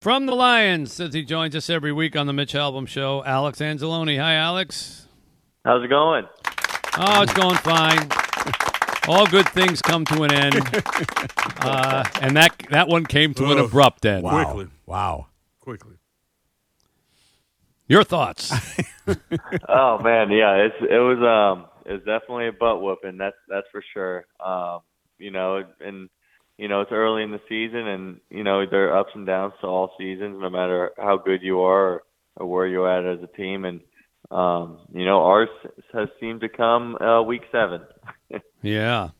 From the Lions, as he joins us every week on the Mitch Albom Show, Alex Anzalone. Hi, Alex. How's it going? Oh, it's going fine. All good things come to an end, uh, and that that one came to an Ugh. abrupt end. Wow. Quickly. Wow. Quickly. Your thoughts? oh man, yeah, it's it was um it was definitely a butt whooping. That's that's for sure. Um, you know, and you know it's early in the season, and you know there are ups and downs to all seasons, no matter how good you are or, where you're at as a team. And um, you know ours has seemed to come uh, week seven. Yeah.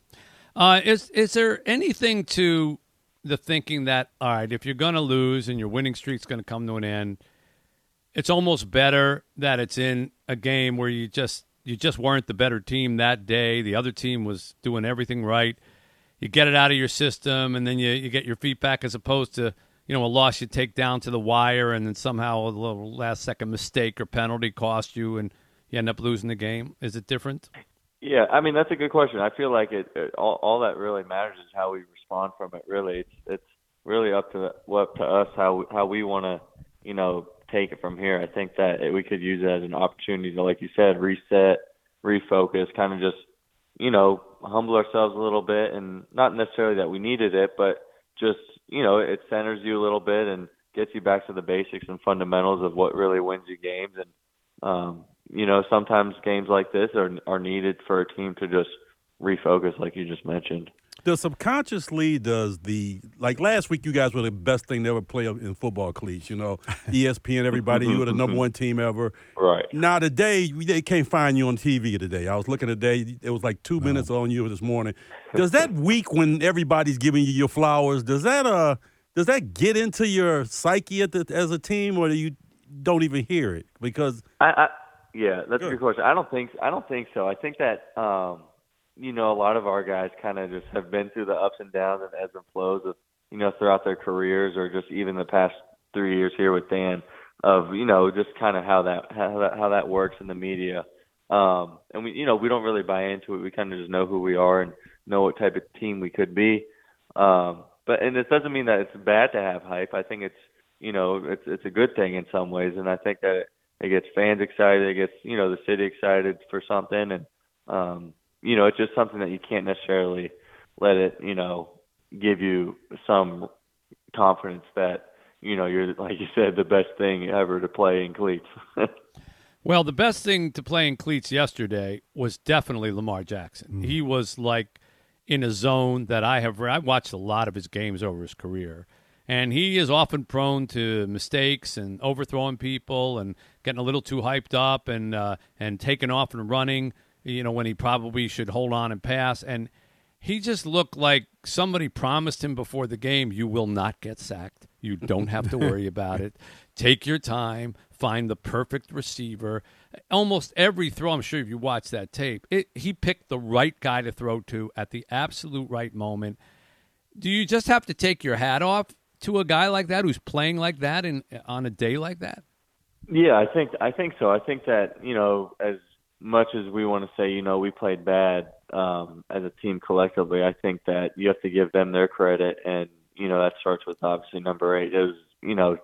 Uh, is is there anything to the thinking that all right, if you're going to lose and your winning streak's going to come to an end, it's almost better that it's in a game where you just you just weren't the better team that day. The other team was doing everything right. You get it out of your system, and then you, you get your feet back, as opposed to you know a loss you take down to the wire, and then somehow a little last second mistake or penalty cost you, and you end up losing the game. Is it different? Yeah, I mean that's a good question. I feel like it, it all, all that really matters is how we respond from it. Really, it's it's really up to up to us how how we want to you know take it from here. I think that it, we could use it as an opportunity to, like you said, reset, refocus, kind of just you know humble ourselves a little bit, and not necessarily that we needed it, but just you know it centers you a little bit and gets you back to the basics and fundamentals of what really wins you games and um you know, sometimes games like this are are needed for a team to just refocus, like you just mentioned. Does subconsciously does the like last week you guys were the best thing to ever play in football cleats, you know, ESPN, everybody, you were the number one team ever. Right. Now today they can't find you on TV today. I was looking today; it was like two minutes on you this morning. Does that week when everybody's giving you your flowers, does that uh does that get into your psyche at the, as a team, or do you don't even hear it because I, I yeah, that's a Good. good question. I don't think I don't think so. I think that um you know, a lot of our guys kind of just have been through the ups and downs and ebbs and flows of, you know, throughout their careers or just even the past three years here with Dan of, you know, just kind of how that, how that, how that works in the media. Um, and we, you know, we don't really buy into it. We kind of just know who we are and know what type of team we could be. Um, but, and this doesn't mean that it's bad to have hype. I think it's, you know, it's, it's a good thing in some ways. And I think that it, it gets fans excited. It gets, you know, the city excited for something. And, um, you know, it's just something that you can't necessarily let it, you know, give you some confidence that, you know, you're like you said, the best thing ever to play in cleats. Well, the best thing to play in cleats yesterday was definitely Lamar Jackson. He was like in a zone that I have. I watched a lot of his games over his career, and he is often prone to mistakes and overthrowing people and getting a little too hyped up and uh, and taking off and running. You know when he probably should hold on and pass and. He just looked like somebody promised him before the game, you will not get sacked. You don't have to worry about it. Take your time, find the perfect receiver. Almost every throw, I'm sure if you watch that tape, it, he picked the right guy to throw to at the absolute right moment. Do you just have to take your hat off to a guy like that who's playing like that in, on a day like that? Yeah, I think I think so. I think that you know, as much as we want to say, you know, we played bad um, as a team collectively, I think that you have to give them their credit, and you know that starts with obviously number eight. It was, you know,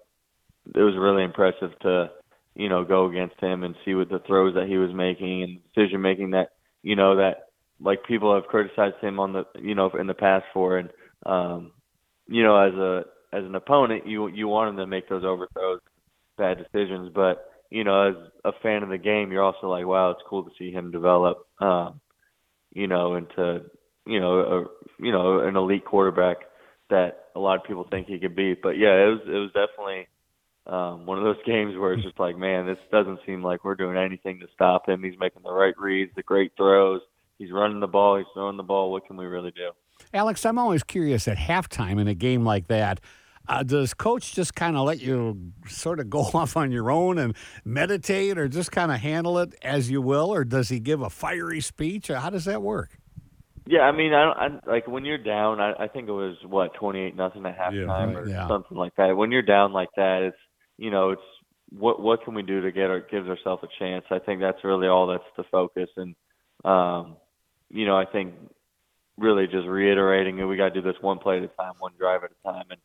it was really impressive to, you know, go against him and see what the throws that he was making and decision making that, you know, that like people have criticized him on the, you know, in the past for, and um, you know, as a as an opponent, you you want him to make those overthrows, bad decisions, but you know, as a fan of the game, you're also like, wow, it's cool to see him develop, um, you know, into, you know, a, you know, an elite quarterback that a lot of people think he could be. But yeah, it was it was definitely um, one of those games where it's just like, man, this doesn't seem like we're doing anything to stop him. He's making the right reads, the great throws. He's running the ball. He's throwing the ball. What can we really do? Alex, I'm always curious at halftime in a game like that. Uh, does coach just kind of let you sort of go off on your own and meditate or just kind of handle it as you will? Or does he give a fiery speech? Or how does that work? Yeah, I mean, I don't I, like when you're down. I, I think it was what twenty eight nothing at halftime Yeah, or yeah. something like that. When you're down like that, it's you know, it's what what can we do to get our gives ourselves a chance. I think that's really all that's the focus, and um, you know, I think really just reiterating that we got to do this one play at a time, one drive at a time, and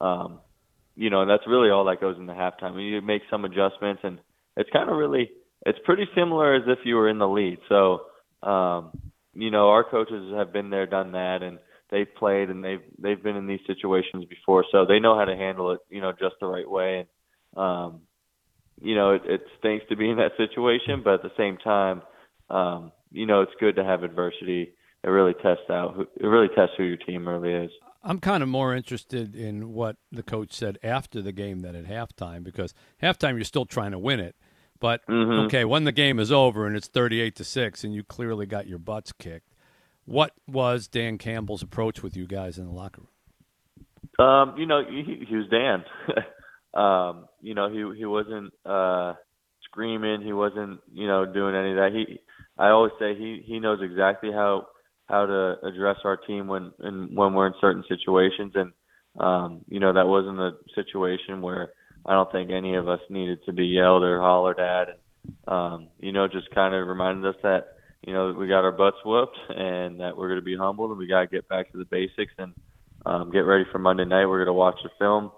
um, you know, and that's really all that goes into halftime. I you make some adjustments, and it's kind of really it's pretty similar as if you were in the lead. So, um, you know, our coaches have been there, done that, and they've played and they've they've been in these situations before, so they know how to handle it, you know, just the right way. And um, you know, it, it stinks to be in that situation, but at the same time, um, you know, it's good to have adversity. It really tests out. Who, it really tests who your team really is. I'm kind of more interested in what the coach said after the game than at halftime because halftime you're still trying to win it. But mm-hmm. okay, when the game is over and it's 38 to 6 and you clearly got your butts kicked, what was Dan Campbell's approach with you guys in the locker room? Um, you know, he, he was Dan. um, you know, he he wasn't uh screaming, he wasn't, you know, doing any of that. He I always say he he knows exactly how how to address our team when and when we're in certain situations. And um you know that wasn't a situation where I don't think any of us needed to be yelled or hollered at. And um you know just kind of reminded us that you know we got our butts whooped and that we're going to be humbled and we got to get back to the basics and um get ready for Monday night. We're going to watch the film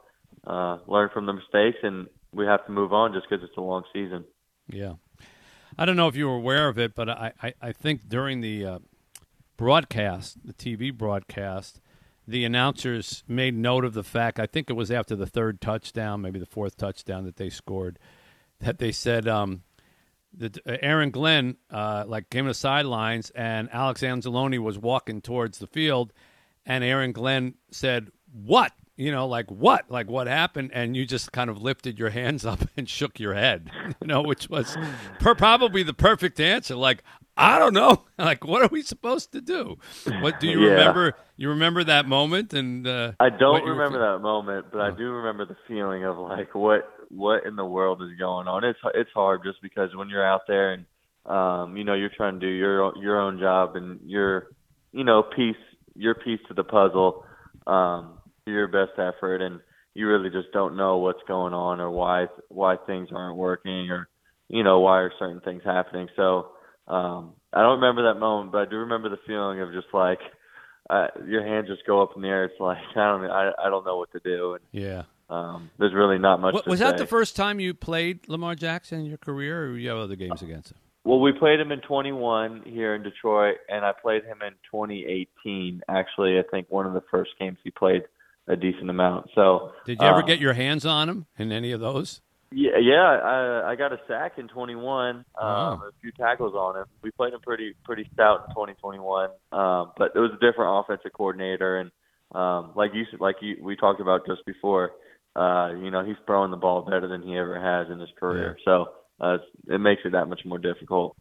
uh learn from the mistakes and we have to move on just because it's a long season. Yeah. I don't know if you were aware of it, but I, I, I think during the uh, broadcast, the TV broadcast, the announcers made note of the fact. I think it was after the third touchdown, maybe the fourth touchdown that they scored, that they said um, that uh, Aaron Glenn uh, like came to the sidelines and Alex Anzalone was walking towards the field, and Aaron Glenn said, "What?" You know, like what? Like what happened? And you just kind of lifted your hands up and shook your head, you know, which was per- probably the perfect answer. Like, I don't know. Like, what are we supposed to do? What do you yeah. remember? You remember that moment? And uh, I don't remember that moment, but oh. I do remember the feeling of like, what, what in the world is going on? It's it's hard just because when you're out there and um, you know you're trying to do your your own job and your you know piece your piece to the puzzle, um, your best effort, and you really just don't know what's going on or why why things aren't working or you know why are certain things happening. So um, I don't remember that moment, but I do remember the feeling of just like uh, your hands just go up in the air. It's like I don't, I, I don't know what to do. And, yeah. Um, there's really not much. What, was say. that the first time you played Lamar Jackson in your career, or you have other games against him? Well, we played him in 21 here in Detroit, and I played him in 2018. Actually, I think one of the first games he played a decent amount. So, did you ever um, get your hands on him in any of those? Yeah, yeah, I I got a sack in 21, um, Oh. a few tackles on him. We played him pretty pretty stout in 2021, um, but it was a different offensive coordinator, and um, like you like you we talked about just before, uh, you know he's throwing the ball better than he ever has in his career, so uh, it makes it that much more difficult.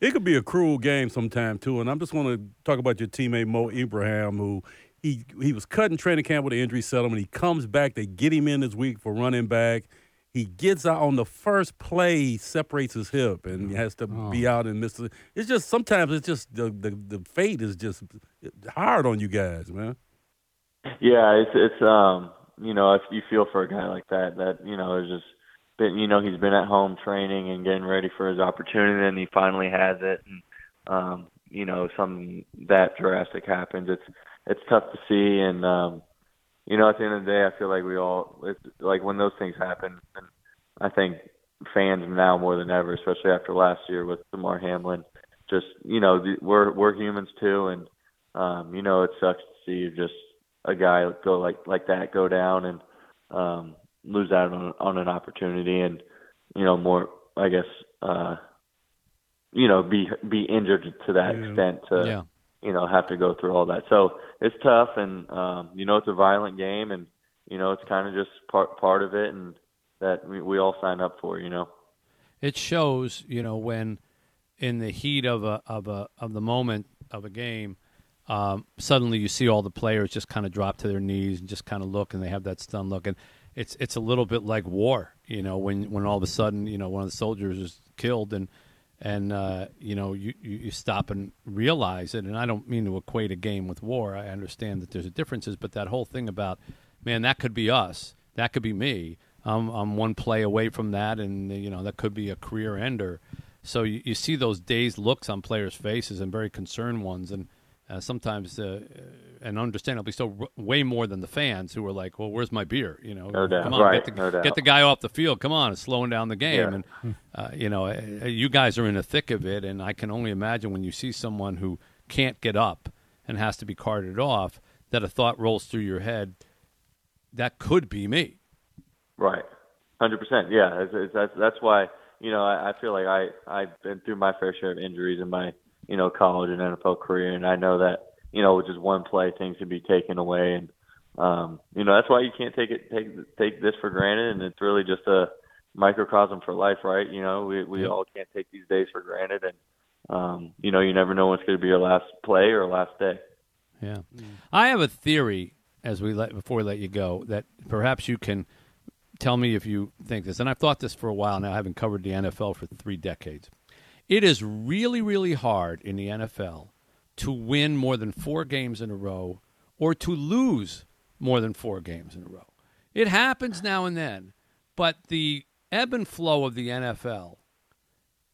It could be a cruel game sometime too, and I'm just want to talk about your teammate Mo Ibrahim, who he he was cutting training camp with an injury settlement. He comes back, they get him in this week for running back. He gets out on the first play, he separates his hip, and he has to Oh. be out and miss. it. It's just sometimes it's just the, the the fate is just hard on you guys, man. Yeah, it's it's um you know if you feel for a guy like that that you know is just been you know he's been at home training and getting ready for his opportunity and he finally has it and um you know something that drastic happens it's it's tough to see and um you know at the end of the day I feel like we all it's like when those things happen and I think fans now more than ever especially after last year with Damar Hamlin just you know, we're we're humans too and um you know it sucks to see just a guy go like like that go down and um lose out on on an opportunity and you know more I guess uh you know be be injured to that Yeah. extent to yeah. You know have to go through all that. So it's tough and um you know it's a violent game and you know it's kind of just part part of it and that we, we all sign up for you know. It shows you know when in the heat of a of a of the moment of a game um, suddenly you see all the players just kind of drop to their knees and just kind of look and they have that stunned look. And it's it's a little bit like war you know when when all of a sudden you know one of the soldiers is killed and and uh, you know you, you stop and realize it. And I don't mean to equate a game with war. I understand that there's differences but that whole thing about man that could be us. That could be me. I'm, I'm one play away from that, and you know that could be a career ender. So you, you see those dazed looks on players' faces and very concerned ones, and uh, sometimes uh, and understandably so, way more than the fans who were like, "Well, where's my beer?" You know, No doubt. come on, Right, get, the, no get the guy off the field. Come on, it's slowing down the game. Yeah. And uh, you know, uh, you guys are in the thick of it, and I can only imagine when you see someone who can't get up and has to be carted off, that a thought rolls through your head, that could be me. Right, hundred percent. Yeah, it's, it's, that's that's why you know I, I feel like I I've been through my fair share of injuries in my you know college and NFL career, and I know that you know with just one play things can be taken away, and um, you know that's why you can't take it take take this for granted, and it's really just a microcosm for life, right? You know we we all can't take these days for granted, and um, you know you never know what's going to be your last play or last day. Yeah, I have a theory as we let before we let you go that perhaps you can tell me if you think this. And I've thought this for a while now, having covered the NFL for three decades. It is really, really hard in the NFL to win more than four games in a row or to lose more than four games in a row. It happens now and then, but the ebb and flow of the NFL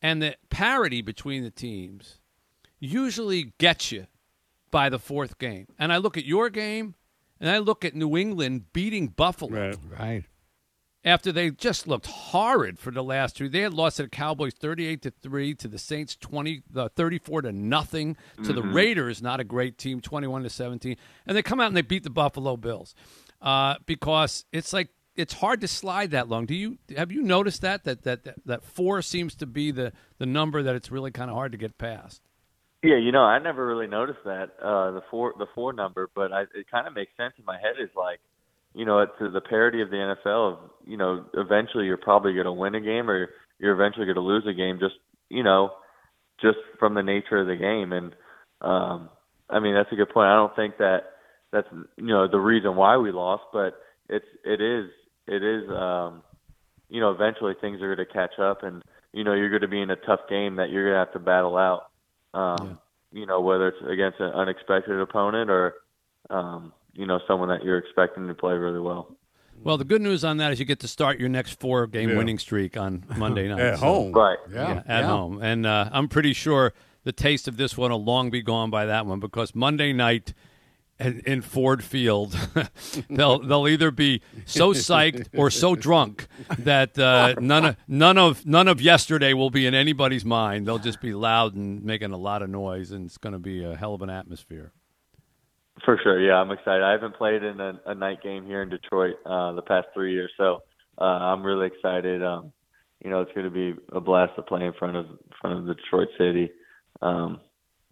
and the parity between the teams usually gets you by the fourth game. And I look at your game and I look at New England beating Buffalo Right. After they just looked horrid for the last two. They had lost to the Cowboys 38 to 3 to the Saints 20 uh, 34 to nothing to the Raiders, not a great team 21 to 17. And they come out and they beat the Buffalo Bills. Uh, because it's like it's hard to slide that long. Do you have you noticed that that that that, that 4 seems to be the the number that it's really kind of hard to get past? Yeah, you know, I never really noticed that uh, the four the four number, but I, it kind of makes sense in my head. Is like, you know, it's the parity of the NFL. Of, you know, eventually you're probably going to win a game, or you're eventually going to lose a game. Just you know, just from the nature of the game. And um, I mean, that's a good point. I don't think that that's you know the reason why we lost, but it's it is it is um, you know eventually things are going to catch up, and you know you're going to be in a tough game that you're going to have to battle out. Um, You know whether it's against an unexpected opponent or um, you know someone that you're expecting to play really well. Well, the good news on that is you get to start your next four game Yeah. winning streak on Monday night. At So- home. Right. Yeah, at home. And uh, I'm pretty sure the taste of this one will long be gone by that one because Monday night in, in Ford Field, they'll they'll either be so psyched or so drunk that uh, none of none of none of yesterday will be in anybody's mind. They'll just be loud and making a lot of noise, and it's going to be a hell of an atmosphere. For sure, yeah, I'm excited. I haven't played in a, a night game here in Detroit uh, the past three years, so uh, I'm really excited. Um, you know, it's going to be a blast to play in front of in front of the Detroit City. Um,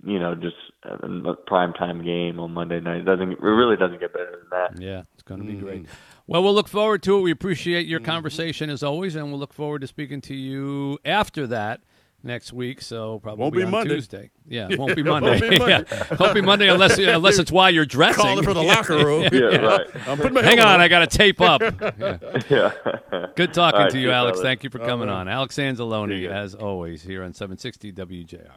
you know, just a prime time game on Monday night. It doesn't it really doesn't get better than that. Yeah, it's going to be great. Well, we'll look forward to it. We appreciate your conversation as always, and we'll look forward to speaking to you after that next week. So probably Won't be on Monday. Tuesday. Yeah, it won't be Won't Monday. be Monday. yeah, won't be Monday unless unless it's while you're dressing. Calling for the locker room. Yeah, right. I'm putting my Hang helmet on, I got to tape up. Yeah. yeah. Good talking All right, to you, see Alex. fellas. Thank you for coming on. Alex See Anzalone, as always, here on 760 WJR.